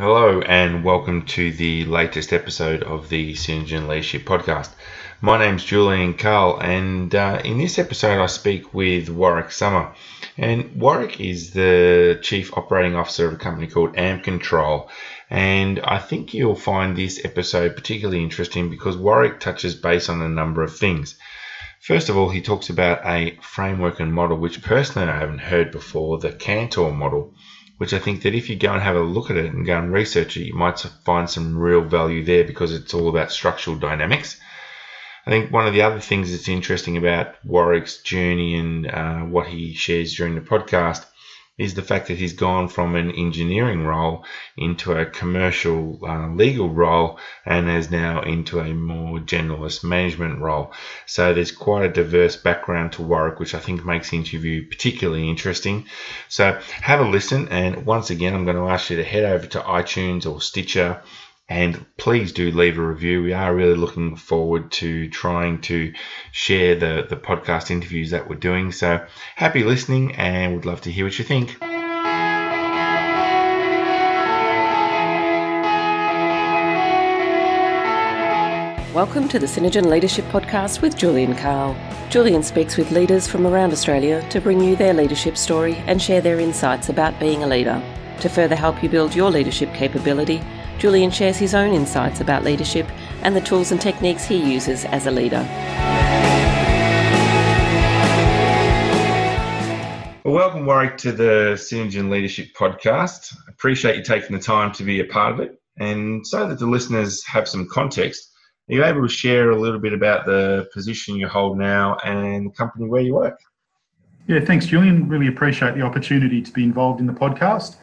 Hello, and welcome to the latest episode of the Synergen Leadership Podcast. My name's Julian Carl, and uh, in this episode, I speak with Warwick Summer. And Warwick is the Chief Operating Officer of a company called Ampcontrol. And I think you'll find this episode particularly interesting because Warwick touches base on a number of things. First of all, he talks about a framework and model which personally I haven't heard before, the Kantor model, which I think that if you go and have a look at it and go and research it, you might find some real value there because it's all about structural dynamics. I think one of the other things that's interesting about Warwick's journey and uh, what he shares during the podcast is the fact that he's gone from an engineering role into a commercial uh, legal role and is now into a more generalist management role. So there's quite a diverse background to Warwick, which I think makes the interview particularly interesting. So have a listen, and once again, I'm going to ask you to head over to iTunes or Stitcher and please do leave a review. We are really looking forward to trying to share the, the podcast interviews that we're doing. So happy listening and we'd love to hear what you think. Welcome to the Synergen Leadership Podcast with Julian Carl. Julian speaks with leaders from around Australia to bring you their leadership story and share their insights about being a leader. To further help you build your leadership capability, Julian shares his own insights about leadership and the tools and techniques he uses as a leader. Well, welcome, Warwick, to the Synergen Leadership Podcast. I appreciate you taking the time to be a part of it. And so that the listeners have some context, are you able to share a little bit about the position you hold now and the company where you work? Yeah, thanks, Julian. Really appreciate the opportunity to be involved in the podcast.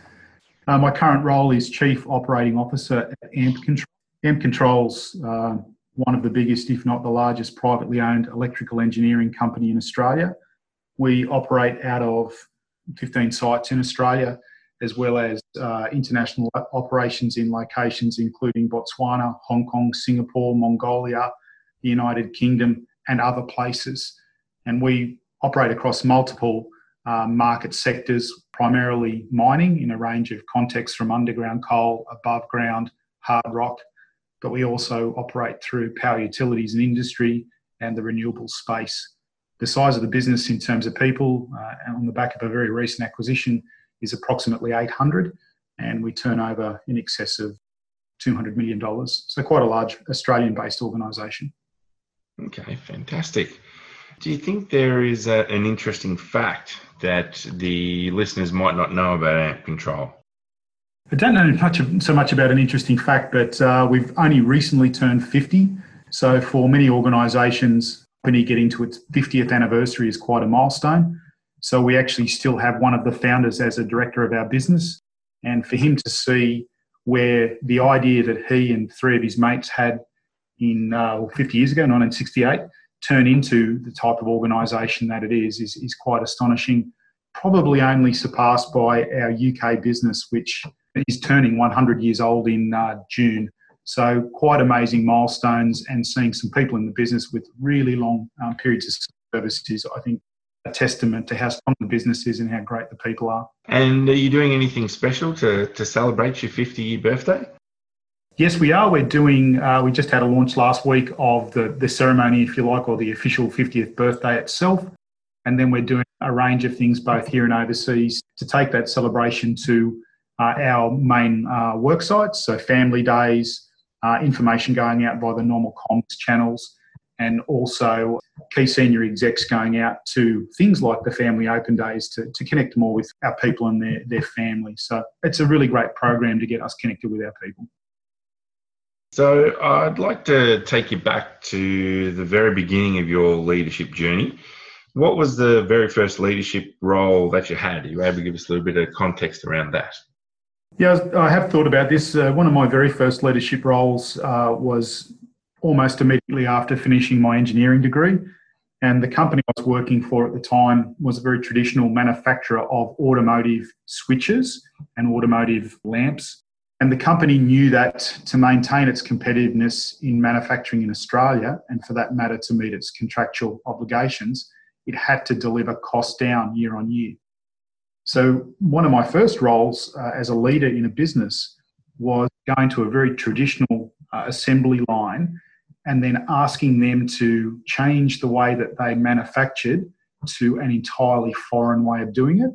Uh, my current role is Chief Operating Officer at Ampcontrol. Ampcontrol's uh, one of the biggest, if not the largest, privately owned electrical engineering company in Australia. We operate out of 15 sites in Australia, as well as uh, international operations in locations including Botswana, Hong Kong, Singapore, Mongolia, the United Kingdom, and other places. And we operate across multiple uh, market sectors, primarily mining in a range of contexts from underground coal, above ground, hard rock, but we also operate through power utilities and industry and the renewable space. The size of the business in terms of people, uh, on the back of a very recent acquisition, is approximately 800, and we turn over in excess of $200 million. So, quite a large Australian based organisation. Okay, fantastic. Do you think there is a, an interesting fact that the listeners might not know about Ampcontrol? I don't know much of, so much about an interesting fact, but uh, we've only recently turned 50. So for many organisations, getting to its 50th anniversary is quite a milestone. So we actually still have one of the founders as a director of our business, and for him to see where the idea that he and three of his mates had in uh, 50 years ago, 1968, turn into the type of organisation that it is, is, is quite astonishing. Probably only surpassed by our UK business, which is turning 100 years old in uh, June. So, quite amazing milestones, and seeing some people in the business with really long um, periods of service is, I think, a testament to how strong the business is and how great the people are. And are you doing anything special to, to celebrate your 50 year birthday? Yes, we are. We're doing, uh, we just had a launch last week of the, the ceremony, if you like, or the official 50th birthday itself. And then we're doing a range of things both here and overseas to take that celebration to uh, our main uh, work sites. So, family days, uh, information going out by the normal comms channels, and also key senior execs going out to things like the family open days to, to connect more with our people and their, their families. So, it's a really great program to get us connected with our people. So I'd like to take you back to the very beginning of your leadership journey. What was the very first leadership role that you had? Are you able to give us a little bit of context around that? Yeah, I have thought about this. Uh, one of my very first leadership roles uh, was almost immediately after finishing my engineering degree. And the company I was working for at the time was a very traditional manufacturer of automotive switches and automotive lamps. And the company knew that to maintain its competitiveness in manufacturing in Australia, and for that matter to meet its contractual obligations, it had to deliver cost down year on year. So, one of my first roles uh, as a leader in a business was going to a very traditional uh, assembly line and then asking them to change the way that they manufactured to an entirely foreign way of doing it.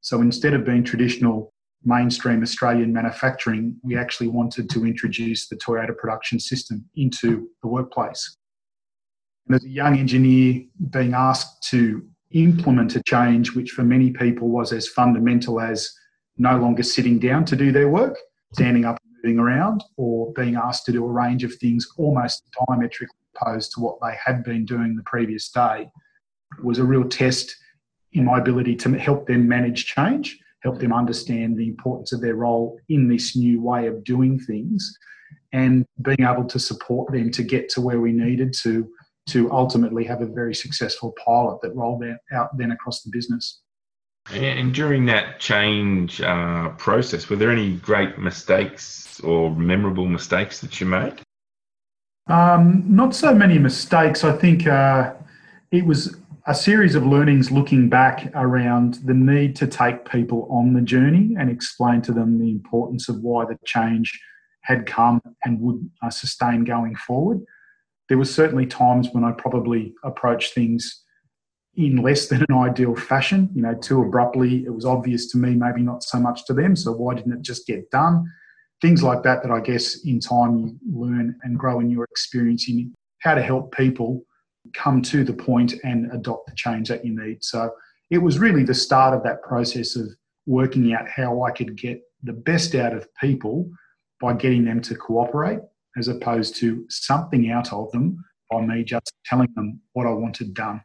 So instead of being traditional mainstream Australian manufacturing, we actually wanted to introduce the Toyota production system into the workplace. And as a young engineer being asked to implement a change which for many people was as fundamental as no longer sitting down to do their work, standing up and moving around, or being asked to do a range of things almost diametrically opposed to what they had been doing the previous day, was a real test in my ability to help them manage change, help them understand the importance of their role in this new way of doing things, and being able to support them to get to where we needed to to ultimately have a very successful pilot that rolled out then across the business. And during that change uh, process, were there any great mistakes or memorable mistakes that you made? Um, not so many mistakes. I think uh, it was a series of learnings looking back around the need to take people on the journey and explain to them the importance of why the change had come and would uh, sustain going forward there were certainly times when I probably approached things in less than an ideal fashion, you know, too abruptly. It was obvious to me, maybe not so much to them. So why didn't it just get done? Things like that, that I guess in time you learn and grow in your experience in how to help people come to the point and adopt the change that you need. So it was really the start of that process of working out how I could get the best out of people by getting them to cooperate as opposed to something out of them by me just telling them what I wanted done.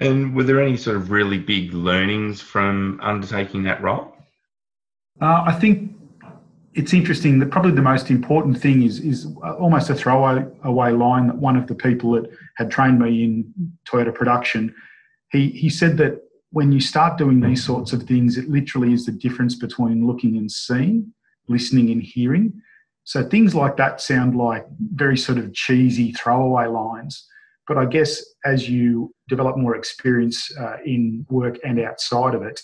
And were there any sort of really big learnings from undertaking that role? Uh, I think it's interesting that probably the most important thing is is almost a throwaway line that one of the people that had trained me in Toyota production, he he said that when you start doing these sorts of things, it literally is the difference between looking and seeing, listening and hearing. So things like that sound like very sort of cheesy throwaway lines. But I guess as you develop more experience uh, in work and outside of it,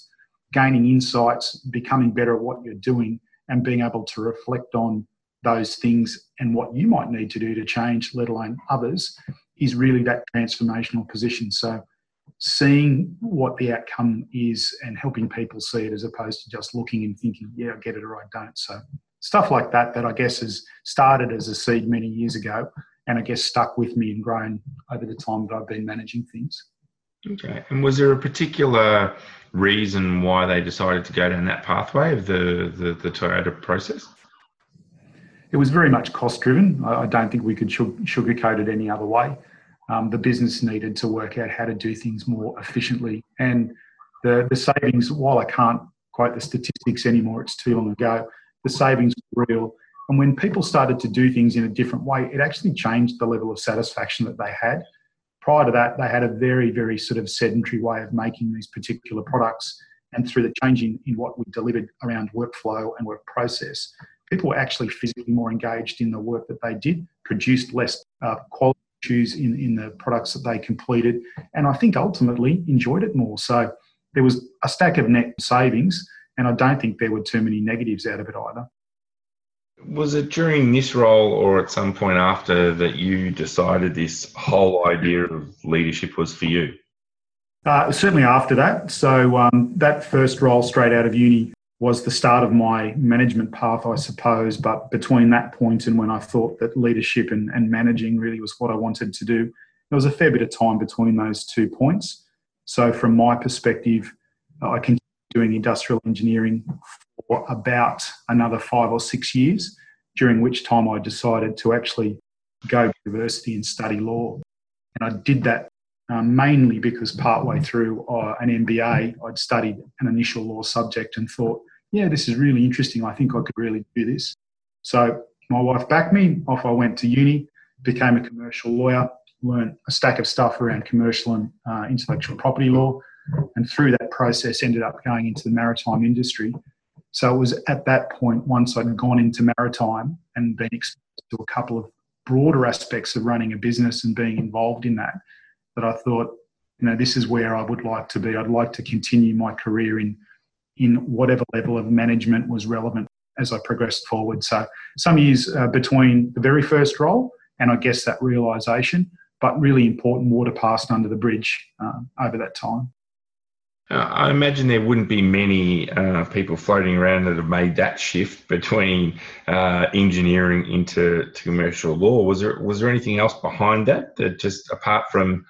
gaining insights, becoming better at what you're doing, and being able to reflect on those things and what you might need to do to change, let alone others, is really that transformational position. So seeing what the outcome is and helping people see it as opposed to just looking and thinking, yeah, I get it or I don't. So stuff like that that I guess has started as a seed many years ago and I guess stuck with me and grown over the time that I've been managing things. Okay. And was there a particular reason why they decided to go down that pathway of the, the, the Toyota process? It was very much cost driven. I don't think we could sugarcoat it any other way. Um, the business needed to work out how to do things more efficiently. And the, the savings, while I can't quote the statistics anymore, it's too long ago, the savings were real. And when people started to do things in a different way, it actually changed the level of satisfaction that they had. Prior to that, they had a very, very sort of sedentary way of making these particular products. And through the change in, in what we delivered around workflow and work process, people were actually physically more engaged in the work that they did, produced less uh, quality issues in, in the products that they completed, and I think ultimately enjoyed it more. So there was a stack of net savings and I don't think there were too many negatives out of it either. Was it during this role or at some point after that you decided this whole idea of leadership was for you? Uh, certainly after that. So, um, that first role straight out of uni was the start of my management path, I suppose. But between that point and when I thought that leadership and, and managing really was what I wanted to do, there was a fair bit of time between those two points. So, from my perspective, I continued doing industrial engineering for about another five or six years, during which time I decided to actually go to university and study law. And I did that um, mainly because partway through uh, an MBA, I'd studied an initial law subject and thought, yeah, this is really interesting. I think I could really do this. So my wife backed me. Off I went to uni, became a commercial lawyer, learned a stack of stuff around commercial and uh, intellectual property law, and through that process ended up going into the maritime industry. So it was at that point, once I'd gone into maritime and been exposed to a couple of broader aspects of running a business and being involved in that, that I thought, you know, this is where I would like to be. I'd like to continue my career in in whatever level of management was relevant as I progressed forward. So some years uh, between the very first role and I guess that realisation, but really important water passed under the bridge uh, over that time. Uh, I imagine there wouldn't be many uh, people floating around that have made that shift between uh, engineering into commercial law. Was there was there anything else behind that that just apart from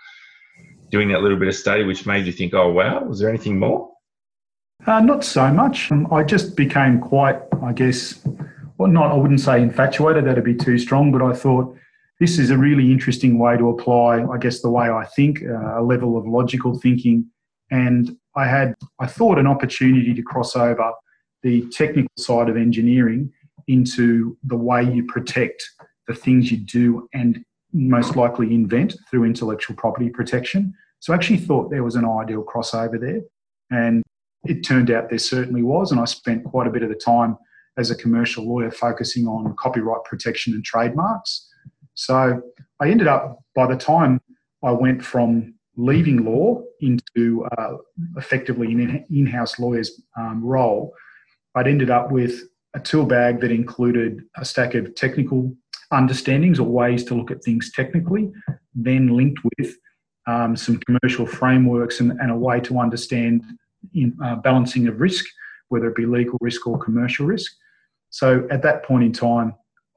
doing that little bit of study, which made you think, "Oh wow"? Was there anything more? Uh, not so much. Um, I just became quite, I guess, well, not I wouldn't say infatuated. That'd be too strong, but I thought this is a really interesting way to apply, I guess, the way I think, uh, a level of logical thinking and I had, I thought, an opportunity to cross over the technical side of engineering into the way you protect the things you do and most likely invent through intellectual property protection. So I actually thought there was an ideal crossover there. And it turned out there certainly was. And I spent quite a bit of the time as a commercial lawyer focusing on copyright protection and trademarks. So I ended up, by the time I went from leaving law into uh, effectively an in-house lawyer's um, role, I'd ended up with a tool bag that included a stack of technical understandings or ways to look at things technically, then linked with um, some commercial frameworks and, and, a way to understand in, uh, balancing of risk, whether it be legal risk or commercial risk. So at that point in time,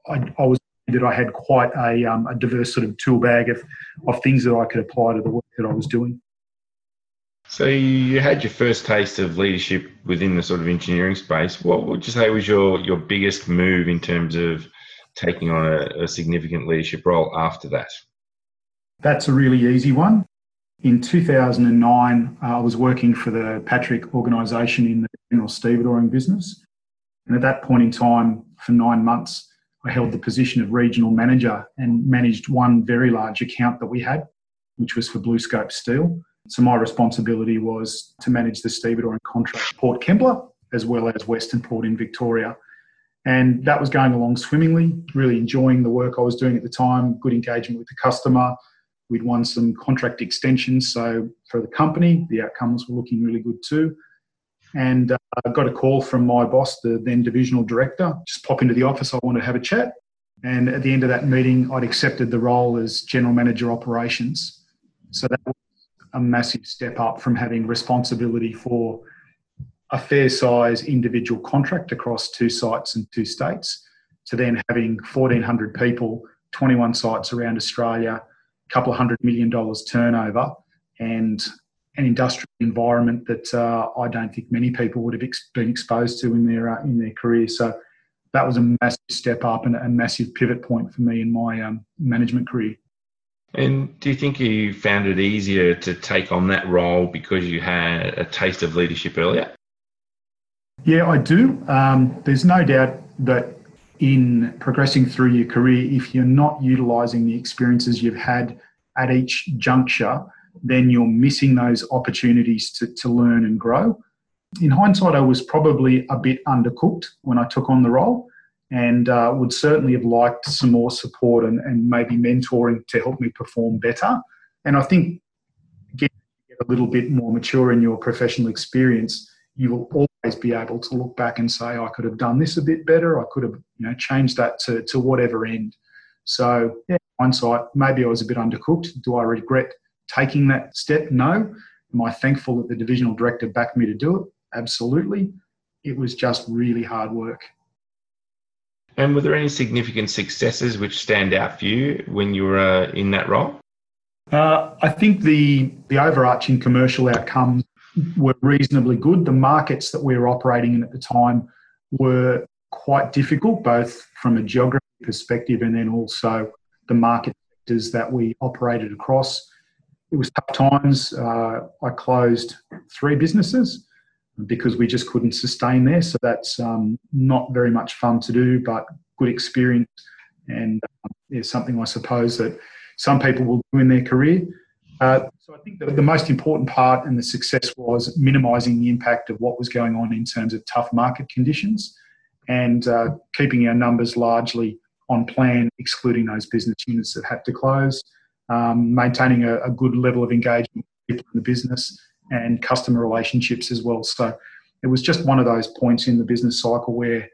I, I was that I had quite a, um, a diverse sort of tool bag of, of things that I could apply to the work that I was doing. So you had your first taste of leadership within the sort of engineering space. What would you say was your, your biggest move in terms of taking on a, a significant leadership role after that? That's a really easy one. In 2009, uh, I was working for the Patrick organisation in the general stevedoring business. And at that point in time, for nine months, I held the position of regional manager and managed one very large account that we had, which was for BlueScope Steel. So my responsibility was to manage the stevedoring contract Port Kembla as well as Western Port in Victoria. And that was going along swimmingly, really enjoying the work I was doing at the time, good engagement with the customer. We'd won some contract extensions. So for the company, the outcomes were looking really good too and uh, I got a call from my boss, the then divisional director. Just pop into the office. I want to have a chat. And at the end of that meeting, I'd accepted the role as general manager operations. So that was a massive step up from having responsibility for a fair size individual contract across two sites and two states to then having 1,400 people, 21 sites around Australia, a couple of hundred million dollars turnover, and an industrial environment that uh, I don't think many people would have ex- been exposed to in their uh, in their career. So that was a massive step up and a massive pivot point for me in my um, management career. And do you think you found it easier to take on that role because you had a taste of leadership earlier? Yeah, I do. Um, there's no doubt that in progressing through your career, if you're not utilising the experiences you've had at each juncture, then you're missing those opportunities to, to learn and grow. In hindsight, I was probably a bit undercooked when I took on the role and uh, would certainly have liked some more support and, and maybe mentoring to help me perform better. And I think get a little bit more mature in your professional experience, you will always be able to look back and say, I could have done this a bit better. I could have, you know, changed that to, to whatever end. So, yeah, hindsight, maybe I was a bit undercooked. Do I regret taking that step? No. Am I thankful that the divisional director backed me to do it? Absolutely. It was just really hard work. And were there any significant successes which stand out for you when you were uh, in that role? Uh, I think the the overarching commercial outcomes were reasonably good. The markets that we were operating in at the time were quite difficult, both from a geography perspective and then also the market sectors that we operated across it was tough times. Uh, I closed three businesses because we just couldn't sustain there. So that's um, not very much fun to do, but good experience and um, is something I suppose that some people will do in their career. Uh, so I think the most important part and the success was minimising the impact of what was going on in terms of tough market conditions and uh, keeping our numbers largely on plan, excluding those business units that had to close um, maintaining a, a, good level of engagement with people in the business and customer relationships as well. So it was just one of those points in the business cycle where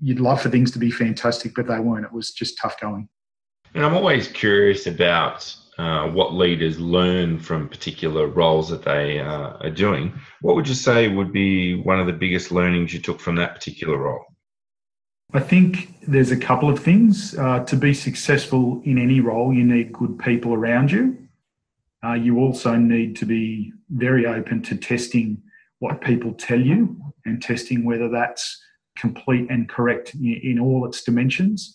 you'd love for things to be fantastic, but they weren't. It was just tough going. And I'm always curious about uh, what leaders learn from particular roles that they uh, are doing. What would you say would be one of the biggest learnings you took from that particular role? I think there's a couple of things. Uh, to be successful in any role, you need good people around you. Uh, you also need to be very open to testing what people tell you and testing whether that's complete and correct in, in all its dimensions.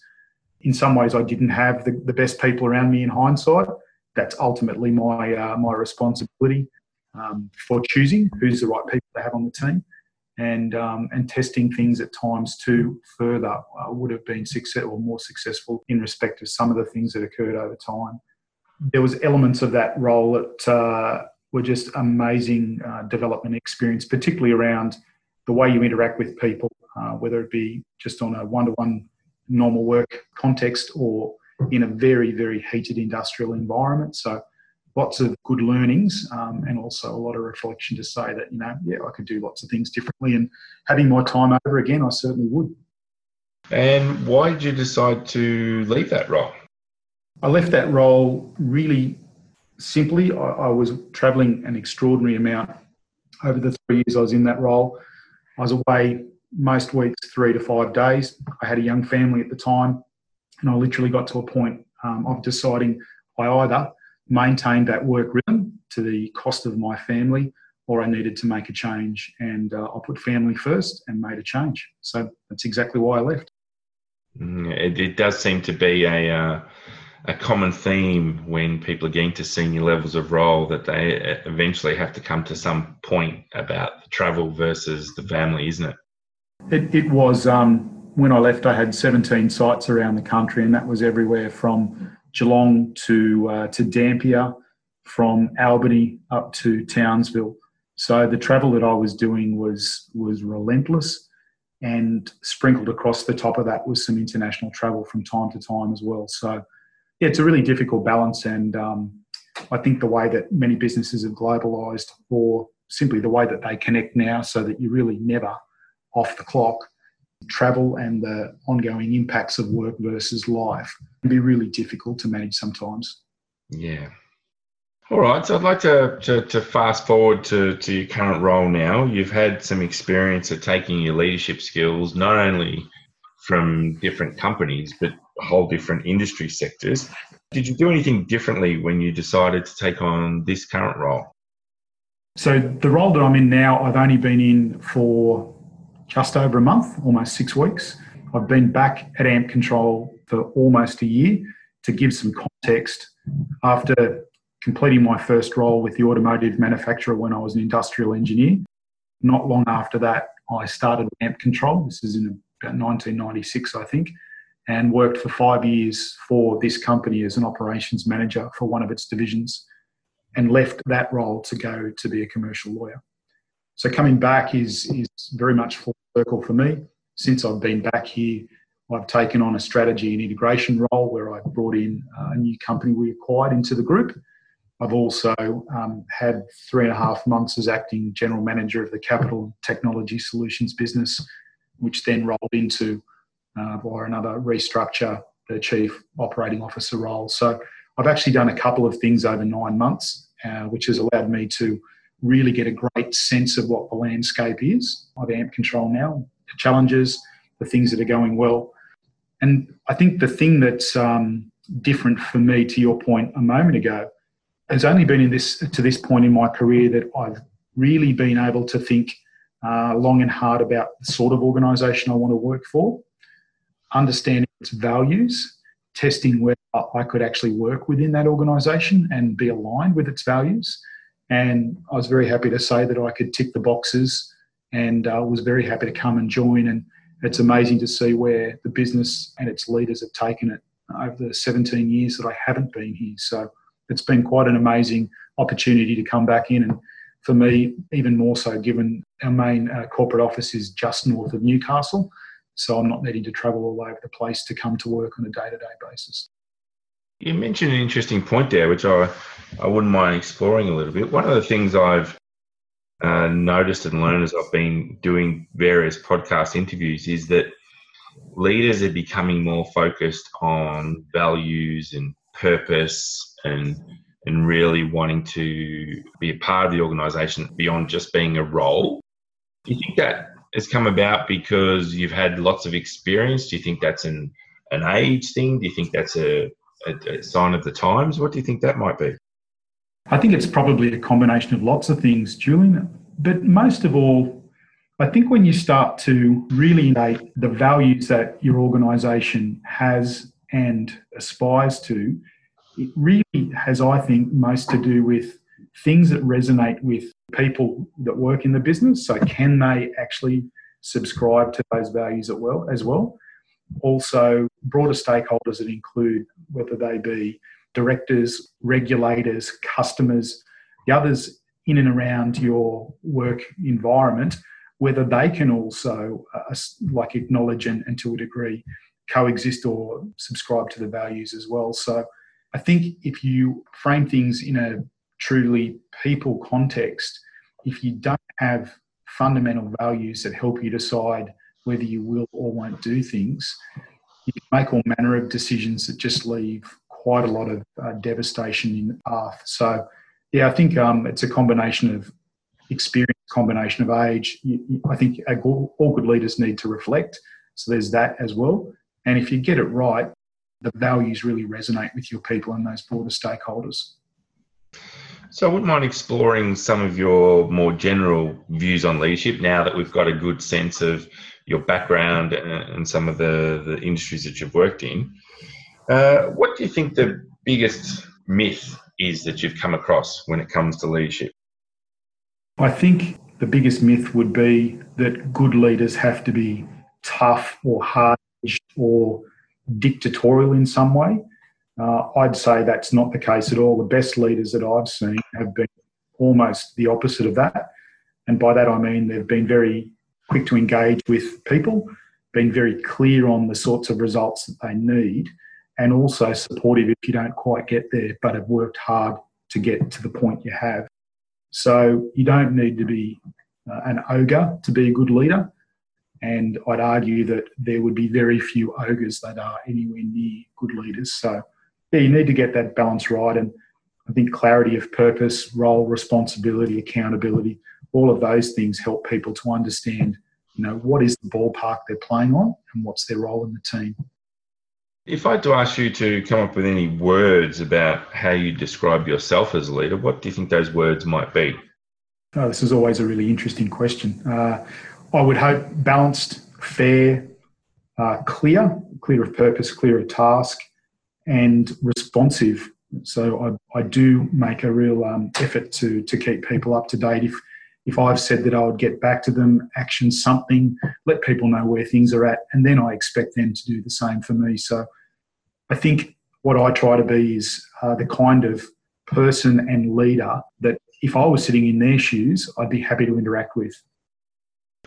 In some ways, I didn't have the, the best people around me in hindsight. That's ultimately my uh, my responsibility um, for choosing who's the right people to have on the team and um, and testing things at times too further uh, would have been successful or more successful in respect of some of the things that occurred over time. There was elements of that role that uh, were just amazing uh, development experience, particularly around the way you interact with people, uh, whether it be just on a one-to-one normal work context or in a very very heated industrial environment. So lots of good learnings um, and also a lot of reflection to say that, you know, yeah, I could do lots of things differently. And having my time over again, I certainly would. And why did you decide to leave that role? I left that role really simply. I, I was travelling an extraordinary amount over the three years I was in that role. I was away most weeks, three to five days. I had a young family at the time, and I literally got to a point um, of deciding I either maintained that work rhythm to the cost of my family, or I needed to make a change. And uh, I put family first and made a change. So that's exactly why I left. Mm, it, it does seem to be a uh, a common theme when people are getting to senior levels of role that they uh, eventually have to come to some point about the travel versus the family, isn't it? It, it was. Um, when I left, I had 17 sites around the country, and that was everywhere from Geelong to uh, to Dampier, from Albany up to Townsville. So the travel that I was doing was was relentless, and sprinkled across the top of that was some international travel from time to time as well. So yeah, it's a really difficult balance, and um, I think the way that many businesses have globalised, or simply the way that they connect now, so that you're really never off the clock travel and the ongoing impacts of work versus life can be really difficult to manage sometimes. Yeah. All right. So I'd like to, to, to, fast forward to, to your current role now. You've had some experience at taking your leadership skills, not only from different companies, but whole different industry sectors. Did you do anything differently when you decided to take on this current role? So the role that I'm in now, I've only been in for just over a month, almost six weeks. I've been back at Ampcontrol for almost a year. To give some context, after completing my first role with the automotive manufacturer when I was an industrial engineer, not long after that, I started Ampcontrol. This is in about 1996, I think, and worked for five years for this company as an operations manager for one of its divisions and left that role to go to be a commercial lawyer. So coming back is, is very much full circle for me. Since I've been back here, I've taken on a strategy and integration role where I've brought in a new company we acquired into the group. I've also um, had three and a half months as acting general manager of the capital technology solutions business, which then rolled into uh, via another restructure the chief operating officer role. So I've actually done a couple of things over nine months, uh, which has allowed me to really get a great sense of what the landscape is of Ampcontrol now, the challenges, the things that are going well. And I think the thing that's um, different for me, to your point a moment ago, has only been in this to this point in my career that I've really been able to think uh, long and hard about the sort of organisation I want to work for, understanding its values, testing where I could actually work within that organisation and be aligned with its values and I was very happy to say that I could tick the boxes and uh, was very happy to come and join. And it's amazing to see where the business and its leaders have taken it over the 17 years that I haven't been here. So it's been quite an amazing opportunity to come back in. And for me, even more so, given our main uh, corporate office is just north of Newcastle. So I'm not needing to travel all over the place to come to work on a day to day basis. You mentioned an interesting point there, which I, I wouldn't mind exploring a little bit. One of the things I've uh, noticed and learned as I've been doing various podcast interviews is that leaders are becoming more focused on values and purpose and and really wanting to be a part of the organization beyond just being a role. Do you think that has come about because you've had lots of experience? Do you think that's an, an age thing? Do you think that's a, a, a sign of the times? What do you think that might be? I think it's probably a combination of lots of things, Julian. But most of all, I think when you start to really date the values that your organisation has and aspires to, it really has, I think, most to do with things that resonate with people that work in the business. So, can they actually subscribe to those values as well? As well, also broader stakeholders that include whether they be directors, regulators, customers, the others in and around your work environment, whether they can also uh, like acknowledge and, and to a degree coexist or subscribe to the values as well. So I think if you frame things in a truly people context, if you don't have fundamental values that help you decide whether you will or won't do things, you can make all manner of decisions that just leave quite a lot of uh, devastation in the path. So, yeah, I think um, it's a combination of experience, combination of age. I think all good leaders need to reflect. So there's that as well. And if you get it right, the values really resonate with your people and those broader stakeholders. So I wouldn't mind exploring some of your more general views on leadership now that we've got a good sense of your background and some of the, the industries that you've worked in. Uh, what do you think the biggest myth is that you've come across when it comes to leadership? I think the biggest myth would be that good leaders have to be tough or hard or dictatorial in some way. Uh, I'd say that's not the case at all. The best leaders that I've seen have been almost the opposite of that. And by that I mean they've been very quick to engage with people, being very clear on the sorts of results that they need, and also supportive if you don't quite get there, but have worked hard to get to the point you have. So you don't need to be uh, an ogre to be a good leader. And I'd argue that there would be very few ogres that are anywhere near good leaders. So, yeah, you need to get that balance right. And I think clarity of purpose, role, responsibility, accountability, all of those things help people to understand, you know, what is the ballpark they're playing on and what's their role in the team. If I had to ask you to come up with any words about how you describe yourself as a leader, what do you think those words might be? Oh, this is always a really interesting question. Uh, I would hope balanced, fair, uh, clear, clear of purpose, clear of task, and responsive. So I, I do make a real um, effort to to keep people up to date. If if I've said that I would get back to them, action something, let people know where things are at, and then I expect them to do the same for me. So I think what I try to be is uh, the kind of person and leader that if I was sitting in their shoes, I'd be happy to interact with.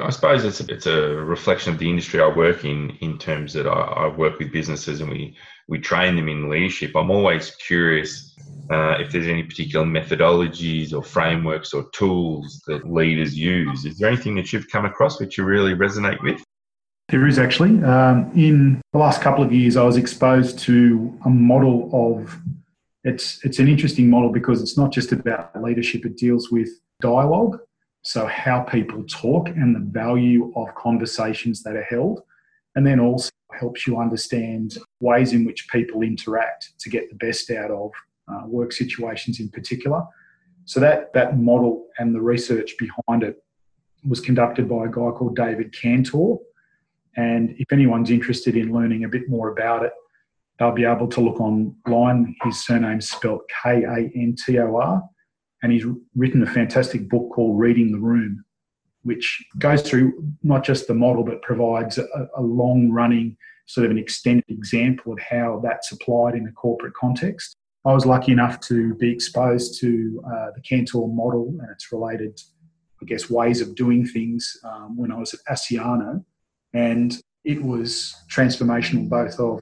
I suppose it's a, it's a reflection of the industry I work in, in terms that I, I work with businesses and we, we train them in leadership. I'm always curious uh, if there's any particular methodologies or frameworks or tools that leaders use. Is there anything that you've come across which you really resonate with? There is actually. Um, in the last couple of years, I was exposed to a model of it's it's an interesting model because it's not just about leadership; it deals with dialogue so, how people talk and the value of conversations that are held, and then also helps you understand ways in which people interact to get the best out of uh, work situations in particular. So, that, that model and the research behind it was conducted by a guy called David Kantor. And if anyone's interested in learning a bit more about it, they'll be able to look online. His surname's spelled K A N T O R and he's written a fantastic book called Reading the Room, which goes through not just the model but provides a, a long running sort of an extended example of how that's applied in a corporate context. I was lucky enough to be exposed to uh, the Kantor model and its related, I guess, ways of doing things um, when I was at Asciano. And it was transformational both of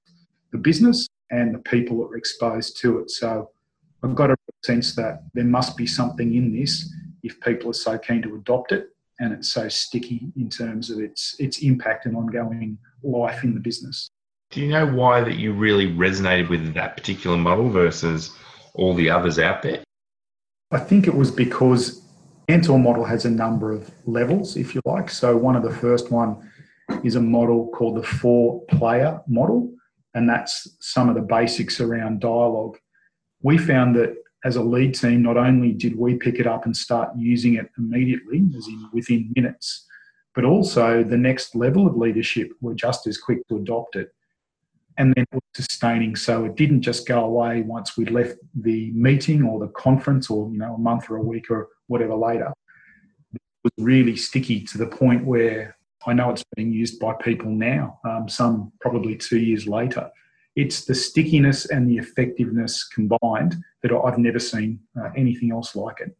the business and the people that were exposed to it. So I've got a sense that there must be something in this if people are so keen to adopt it and it's so sticky in terms of its its impact and ongoing life in the business. Do you know why that you really resonated with that particular model versus all the others out there? I think it was because Mentor model has a number of levels, if you like. So one of the first one is a model called the four player model, and that's some of the basics around dialogue. We found that as a lead team, not only did we pick it up and start using it immediately, as in within minutes, but also the next level of leadership were just as quick to adopt it. And then was sustaining, so it didn't just go away once we'd left the meeting or the conference, or you know, a month or a week or whatever later. It was really sticky to the point where I know it's being used by people now, um, some probably two years later. It's the stickiness and the effectiveness combined that I've never seen uh, anything else like it.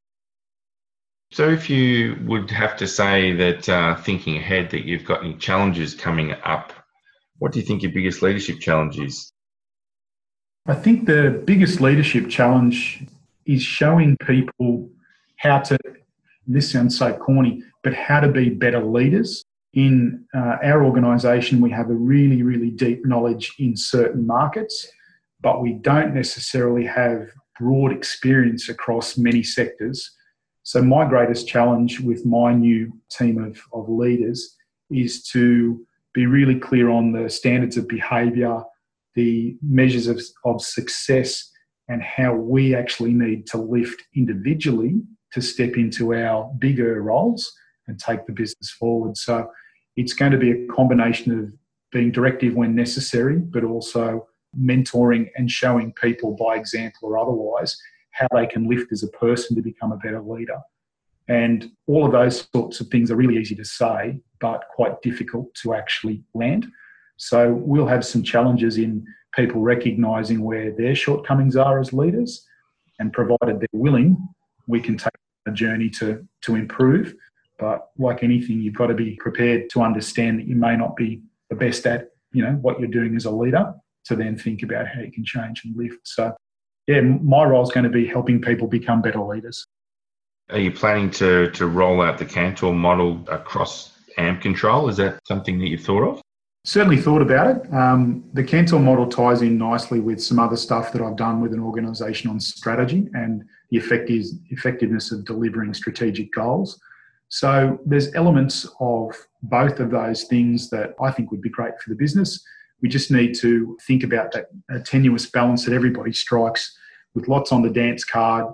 So, if you would have to say that uh, thinking ahead, that you've got any challenges coming up, what do you think your biggest leadership challenge is? I think the biggest leadership challenge is showing people how to, this sounds so corny, but how to be better leaders. In uh, our organisation, we have a really, really deep knowledge in certain markets, but we don't necessarily have broad experience across many sectors. So, my greatest challenge with my new team of, of leaders is to be really clear on the standards of behaviour, the measures of, of success, and how we actually need to lift individually to step into our bigger roles and take the business forward. So it's going to be a combination of being directive when necessary, but also mentoring and showing people by example or otherwise how they can lift as a person to become a better leader. And all of those sorts of things are really easy to say, but quite difficult to actually land. So we'll have some challenges in people recognizing where their shortcomings are as leaders, and provided they're willing, we can take a journey to, to improve. But like anything, you've got to be prepared to understand that you may not be the best at, you know, what you're doing as a leader to then think about how you can change and lift. So yeah, my role is going to be helping people become better leaders. Are you planning to, to roll out the Kantor model across Ampcontrol? Is that something that you've thought of? Certainly thought about it. Um, the Kantor model ties in nicely with some other stuff that I've done with an organisation on strategy and the effective, effectiveness of delivering strategic goals. So there's elements of both of those things that I think would be great for the business. We just need to think about that tenuous balance that everybody strikes with lots on the dance card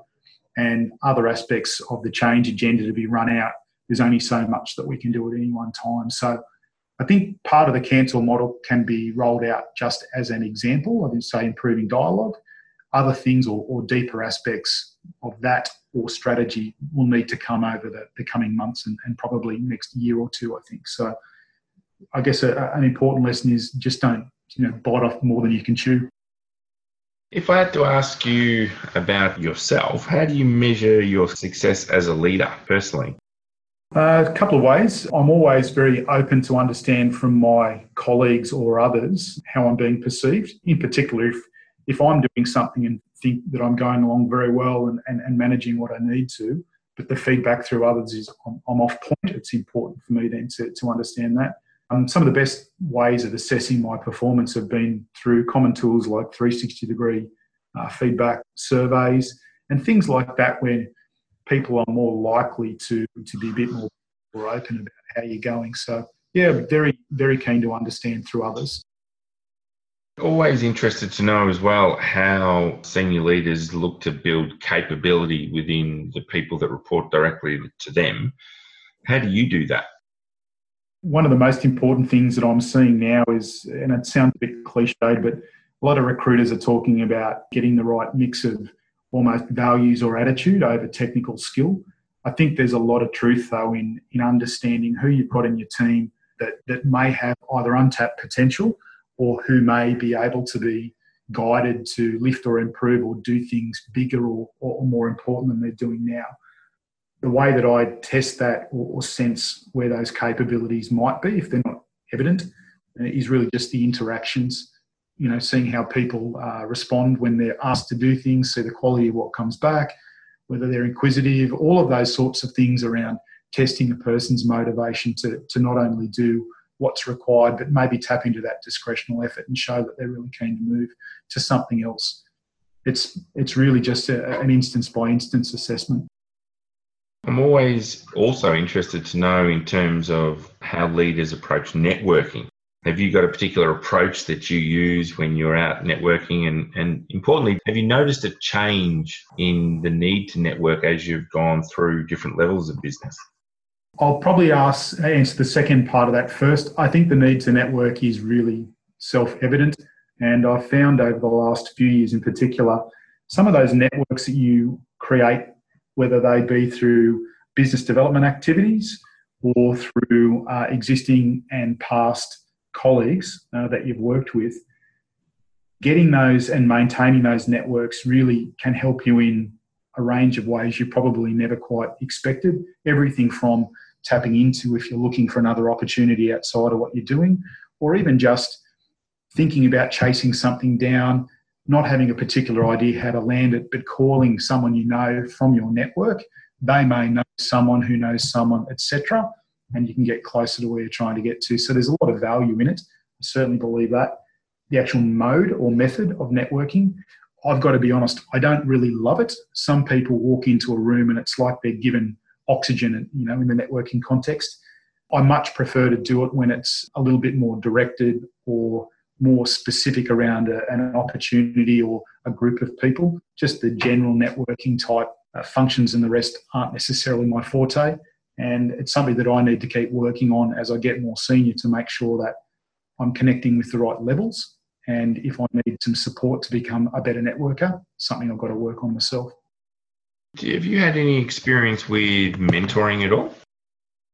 and other aspects of the change agenda to be run out. There's only so much that we can do at any one time. So I think part of the Kantor model can be rolled out just as an example, I say improving dialogue. Other things or, or deeper aspects of that or strategy will need to come over the, the coming months and, and, probably next year or two, I think. So I guess a, an important lesson is just don't you know bite off more than you can chew. If I had to ask you about yourself, how do you measure your success as a leader personally? Uh, a couple of ways. I'm always very open to understand from my colleagues or others how I'm being perceived. In particular, if, if I'm doing something and think that I'm going along very well and, and, and managing what I need to, but the feedback through others is I'm, I'm off point, it's important for me then to, to understand that. Um, some of the best ways of assessing my performance have been through common tools like 360 degree uh, feedback surveys and things like that where people are more likely to to be a bit more, more open about how you're going. So yeah, very very keen to understand through others. Always interested to know as well how senior leaders look to build capability within the people that report directly to them. How do you do that? One of the most important things that I'm seeing now is, and it sounds a bit cliched, but a lot of recruiters are talking about getting the right mix of almost values or attitude over technical skill. I think there's a lot of truth though in in understanding who you've got in your team that that may have either untapped potential or who may be able to be guided to lift or improve or do things bigger or, or more important than they're doing now. The way that I test that or, or sense where those capabilities might be, if they're not evident, is really just the interactions you know, seeing how people uh, respond when they're asked to do things, see the quality of what comes back, whether they're inquisitive, all of those sorts of things around testing a person's motivation to, to not only do what's required, but maybe tap into that discretional effort and show that they're really keen to move to something else. It's it's really just a, an instance by instance assessment. I'm always also interested to know in terms of how leaders approach networking. Have you got a particular approach that you use when you're out networking? And, and importantly, have you noticed a change in the need to network as you've gone through different levels of business? I'll probably ask answer the second part of that first. I think the need to network is really self-evident, and I've found over the last few years, in particular, some of those networks that you create, whether they be through business development activities or through uh, existing and past colleagues uh, that you've worked with, getting those and maintaining those networks really can help you in a range of ways you probably never quite expected. Everything from tapping into if you're looking for another opportunity outside of what you're doing, or even just thinking about chasing something down, not having a particular idea how to land it, but calling someone you know from your network. They may know someone who knows someone, etc., and you can get closer to where you're trying to get to. So there's a lot of value in it. I certainly believe that. The actual mode or method of networking, I've got to be honest, I don't really love it. Some people walk into a room and it's like they're given oxygen, you know, in the networking context. I much prefer to do it when it's a little bit more directed or more specific around a, an opportunity or a group of people. Just the general networking type uh, functions and the rest aren't necessarily my forte. And it's something that I need to keep working on as I get more senior to make sure that I'm connecting with the right levels. And if I need some support to become a better networker, something I've got to work on myself. Have you had any experience with mentoring at all?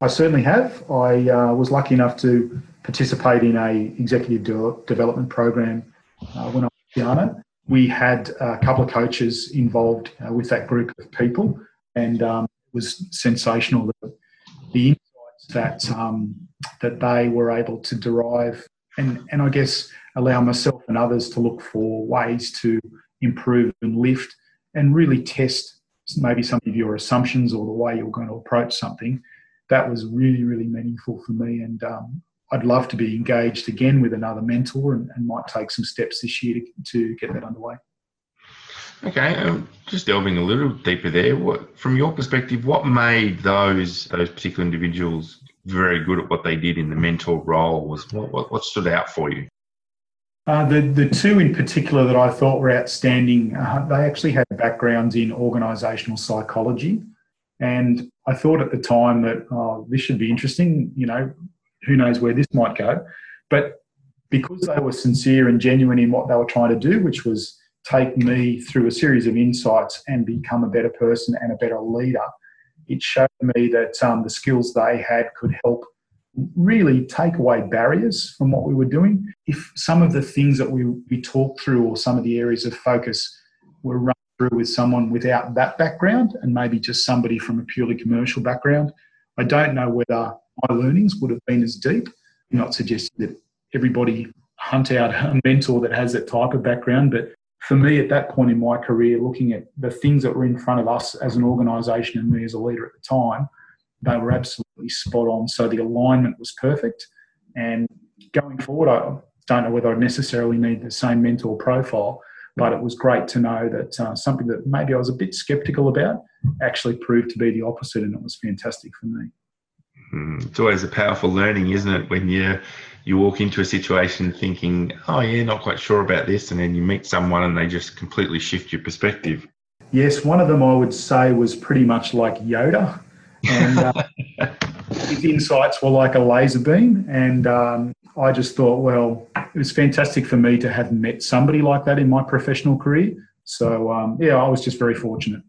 I certainly have. I uh, was lucky enough to participate in a executive de- development program uh, when I was young. We had a couple of coaches involved uh, with that group of people, and um, it was sensational. The, the insights that um, that they were able to derive, and and I guess allow myself and others to look for ways to improve and lift, and really test maybe some of your assumptions or the way you're going to approach something. That was really, really meaningful for me. And um, I'd love to be engaged again with another mentor and, and might take some steps this year to, to get that underway. Okay, um, just delving a little deeper there. What, from your perspective, what made those those particular individuals very good at what they did in the mentor role? Was what, what, what stood out for you? Uh, the, the two in particular that I thought were outstanding, uh, they actually had backgrounds in organisational psychology. And I thought at the time that, oh, this should be interesting, you know, who knows where this might go. But because they were sincere and genuine in what they were trying to do, which was take me through a series of insights and become a better person and a better leader, it showed me that um, the skills they had could help really take away barriers from what we were doing. If some of the things that we, we talked through or some of the areas of focus were run through with someone without that background and maybe just somebody from a purely commercial background, I don't know whether my learnings would have been as deep. I'm not suggesting that everybody hunt out a mentor that has that type of background, but for me at that point in my career, looking at the things that were in front of us as an organisation and me as a leader at the time, they were absolutely spot on. So the alignment was perfect. And going forward, I don't know whether I necessarily need the same mentor profile, but it was great to know that uh, something that maybe I was a bit skeptical about actually proved to be the opposite, and it was fantastic for me. Mm, it's always a powerful learning, isn't it, when you you walk into a situation thinking, "Oh yeah, not quite sure about this," and then you meet someone and they just completely shift your perspective. Yes, one of them I would say was pretty much like Yoda and uh, his insights were like a laser beam. And um, I just thought, well, it was fantastic for me to have met somebody like that in my professional career. So um, yeah, I was just very fortunate.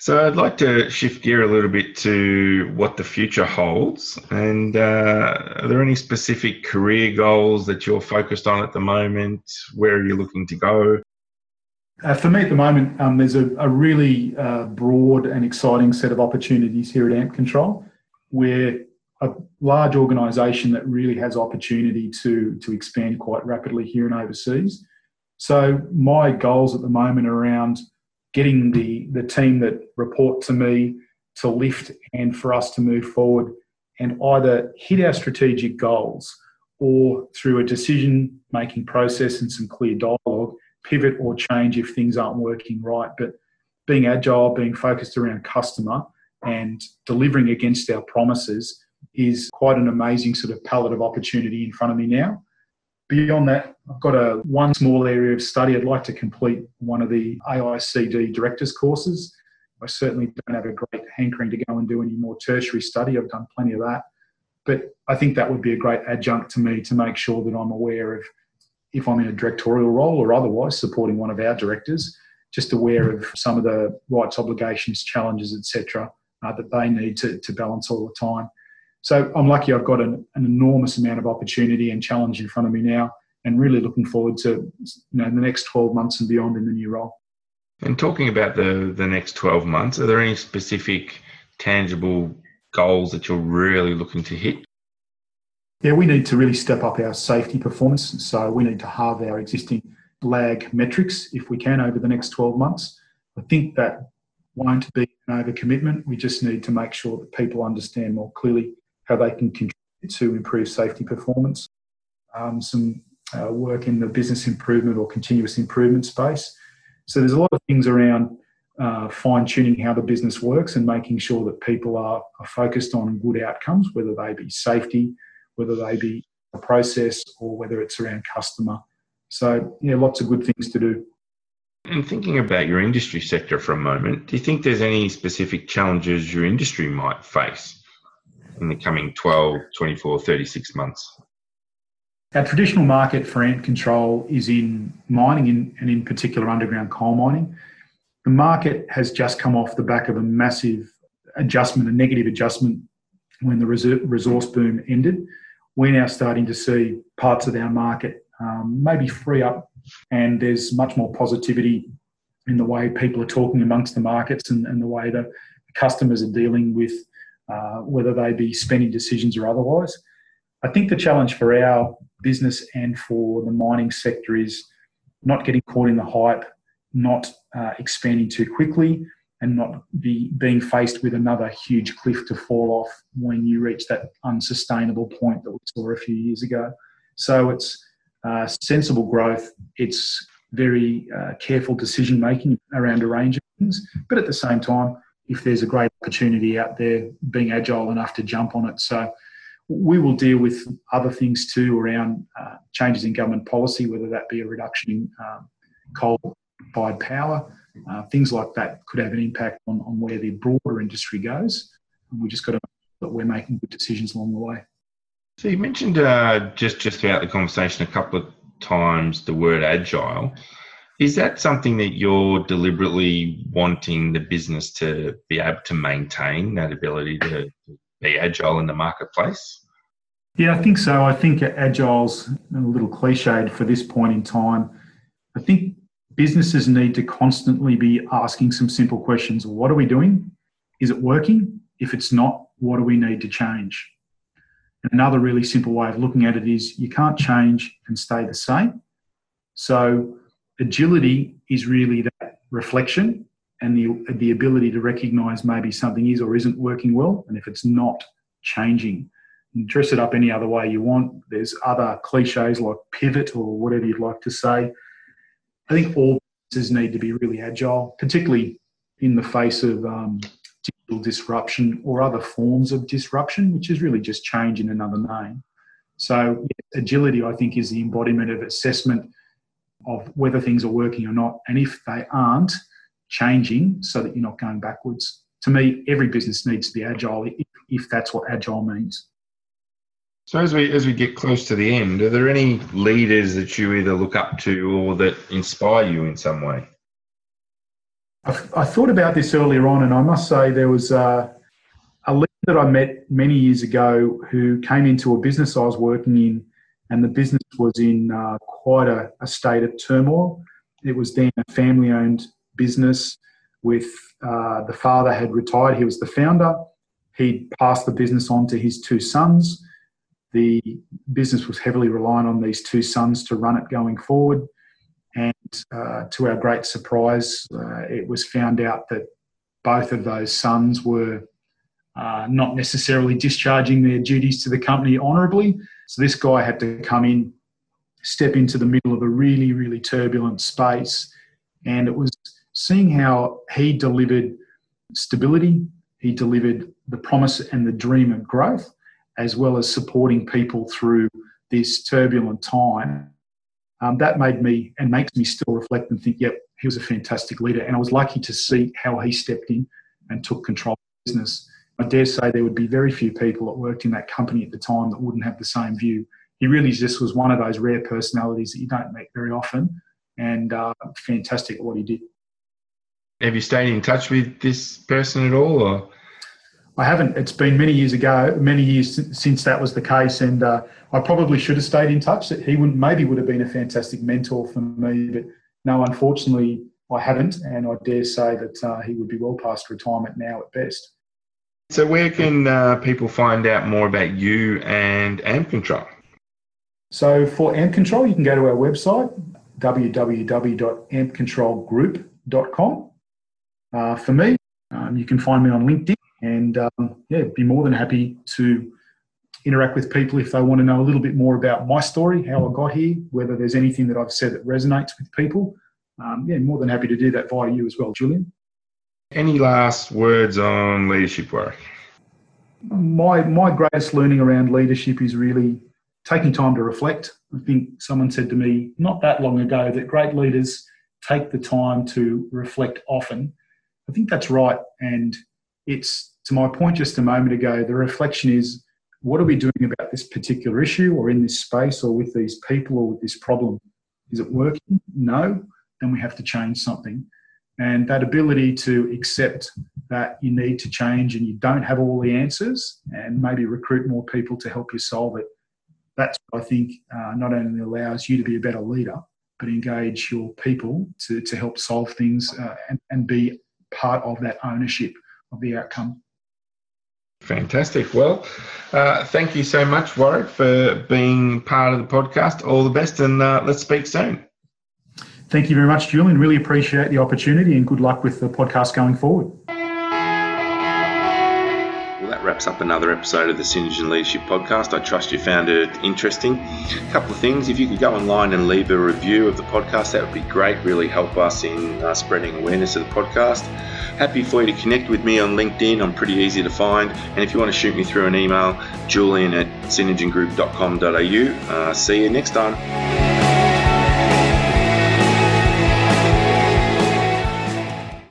So I'd like to shift gear a little bit to what the future holds. And uh, are there any specific career goals that you're focused on at the moment? Where are you looking to go? Uh, for me at the moment, um, there's a, a really uh, broad and exciting set of opportunities here at Ampcontrol. We're a large organisation that really has opportunity to, to expand quite rapidly here and overseas. So my goals at the moment are around getting the, the team that report to me to lift and for us to move forward and either hit our strategic goals or through a decision making process and some clear dialogue, pivot or change if things aren't working right. But being agile, being focused around customer, and delivering against our promises is quite an amazing sort of palette of opportunity in front of me now. Beyond that, I've got a one small area of study. I'd like to complete one of the AICD directors courses. I certainly don't have a great hankering to go and do any more tertiary study. I've done plenty of that. But I think that would be a great adjunct to me to make sure that I'm aware of if I'm in a directorial role or otherwise supporting one of our directors, just aware of some of the rights, obligations, challenges, etc., uh, that they need to, to balance all the time. So I'm lucky I've got an, an, enormous amount of opportunity and challenge in front of me now, and really looking forward to you know the next 12 months and beyond in the new role. And talking about the the next 12 months, are there any specific tangible goals that you're really looking to hit? Yeah, we need to really step up our safety performance. So we need to halve our existing lag metrics if we can over the next 12 months. I think that won't be an overcommitment. We just need to make sure that people understand more clearly how they can contribute to improve safety performance. Um, some uh, work in the business improvement or continuous improvement space. So there's a lot of things around uh, fine tuning how the business works and making sure that people are, are, focused on good outcomes, whether they be safety, whether they be a process, or whether it's around customer. So, yeah, lots of good things to do. And thinking about your industry sector for a moment, do you think there's any specific challenges your industry might face in the coming 12, 24, 36 months? Our traditional market for Ampcontrol is in mining and in particular underground coal mining. The market has just come off the back of a massive adjustment, a negative adjustment when the resource boom ended. We're now starting to see parts of our market um, maybe free up and there's much more positivity in the way people are talking amongst the markets and, and the way the customers are dealing with uh, whether they be spending decisions or otherwise. I think the challenge for our business and for the mining sector is not getting caught in the hype, not uh, expanding too quickly, and not be being faced with another huge cliff to fall off when you reach that unsustainable point that we saw a few years ago. So it's uh, sensible growth. It's very uh, careful decision making around a range of things, but at the same time, if there's a great opportunity out there, being agile enough to jump on it. So we will deal with other things too around uh, changes in government policy, whether that be a reduction in um, coal-fired power. Uh, things like that could have an impact on, on where the broader industry goes. And we just got to make sure that we're making good decisions along the way. So you mentioned uh, just just throughout the conversation a couple of times the word agile. Is that something that you're deliberately wanting the business to be able to maintain that ability to be agile in the marketplace? Yeah, I think so. I think agile's a little cliched for this point in time. I think businesses need to constantly be asking some simple questions. What are we doing? Is it working? If it's not, what do we need to change? Another really simple way of looking at it is you can't change and stay the same. So agility is really that reflection and the, the ability to recognize maybe something is or isn't working well. And if it's not, changing. Dress it up any other way you want. There's other cliches like pivot or whatever you'd like to say. I think all businesses need to be really agile, particularly in the face of um, digital disruption or other forms of disruption, which is really just change in another name. So, yeah, agility, I think, is the embodiment of assessment of whether things are working or not. And if they aren't, changing so that you're not going backwards. To me, every business needs to be agile if, if that's what agile means. So as we as we get close to the end, are there any leaders that you either look up to or that inspire you in some way? I, thought about this earlier on, and I must say there was a, a leader that I met many years ago who came into a business I was working in, and the business was in uh, quite a, a, state of turmoil. It was then a family owned business with uh, the father had retired, he was the founder. He passed the business on to his two sons. The business was heavily reliant on these two sons to run it going forward. And uh, to our great surprise, uh, it was found out that both of those sons were uh, not necessarily discharging their duties to the company honourably. So this guy had to come in, step into the middle of a really, really turbulent space. And it was seeing how he delivered stability, he delivered the promise and the dream of growth, as well as supporting people through this turbulent time. Um, that made me and makes me still reflect and think, yep, he was a fantastic leader. And I was lucky to see how he stepped in and took control of the business. I dare say there would be very few people that worked in that company at the time that wouldn't have the same view. He really just was one of those rare personalities that you don't meet very often and uh, fantastic at what he did. Have you stayed in touch with this person at all? Or? I haven't. It's been many years ago, many years since that was the case, and uh, I probably should have stayed in touch. He would maybe would have been a fantastic mentor for me, but no, unfortunately, I haven't, and I dare say that uh, he would be well past retirement now at best. So, where can uh, people find out more about you and Ampcontrol? So, for Ampcontrol, you can go to our website www.ampcontrolgroup.com. Uh, for me, um, you can find me on LinkedIn, and um, yeah, be more than happy to interact with people if they want to know a little bit more about my story, how I got here, whether there's anything that I've said that resonates with people. Um, yeah, more than happy to do that via you as well, Julian. Any last words on leadership work? My my greatest learning around leadership is really taking time to reflect. I think someone said to me not that long ago that great leaders take the time to reflect often. I think that's right, and it's to my point just a moment ago. The reflection is what are we doing about this particular issue or in this space or with these people or with this problem? Is it working? No. Then we have to change something. And that ability to accept that you need to change and you don't have all the answers and maybe recruit more people to help you solve it. That's, I think, uh, not only allows you to be a better leader, but engage your people to, to help solve things uh, and, and be part of that ownership of the outcome. Fantastic. Well, uh, thank you so much, Warwick, for being part of the podcast. All the best, and uh, let's speak soon. Thank you very much, Julian. Really appreciate the opportunity, and good luck with the podcast going forward. Wraps up another episode of the Synergen Leadership Podcast. I trust you found it interesting. A couple of things. If you could go online and leave a review of the podcast, that would be great. Really help us in uh, spreading awareness of the podcast. Happy for you to connect with me on LinkedIn. I'm pretty easy to find. And if you want to shoot me through an email, julian at synergengroup.com.au. Uh, see you next time.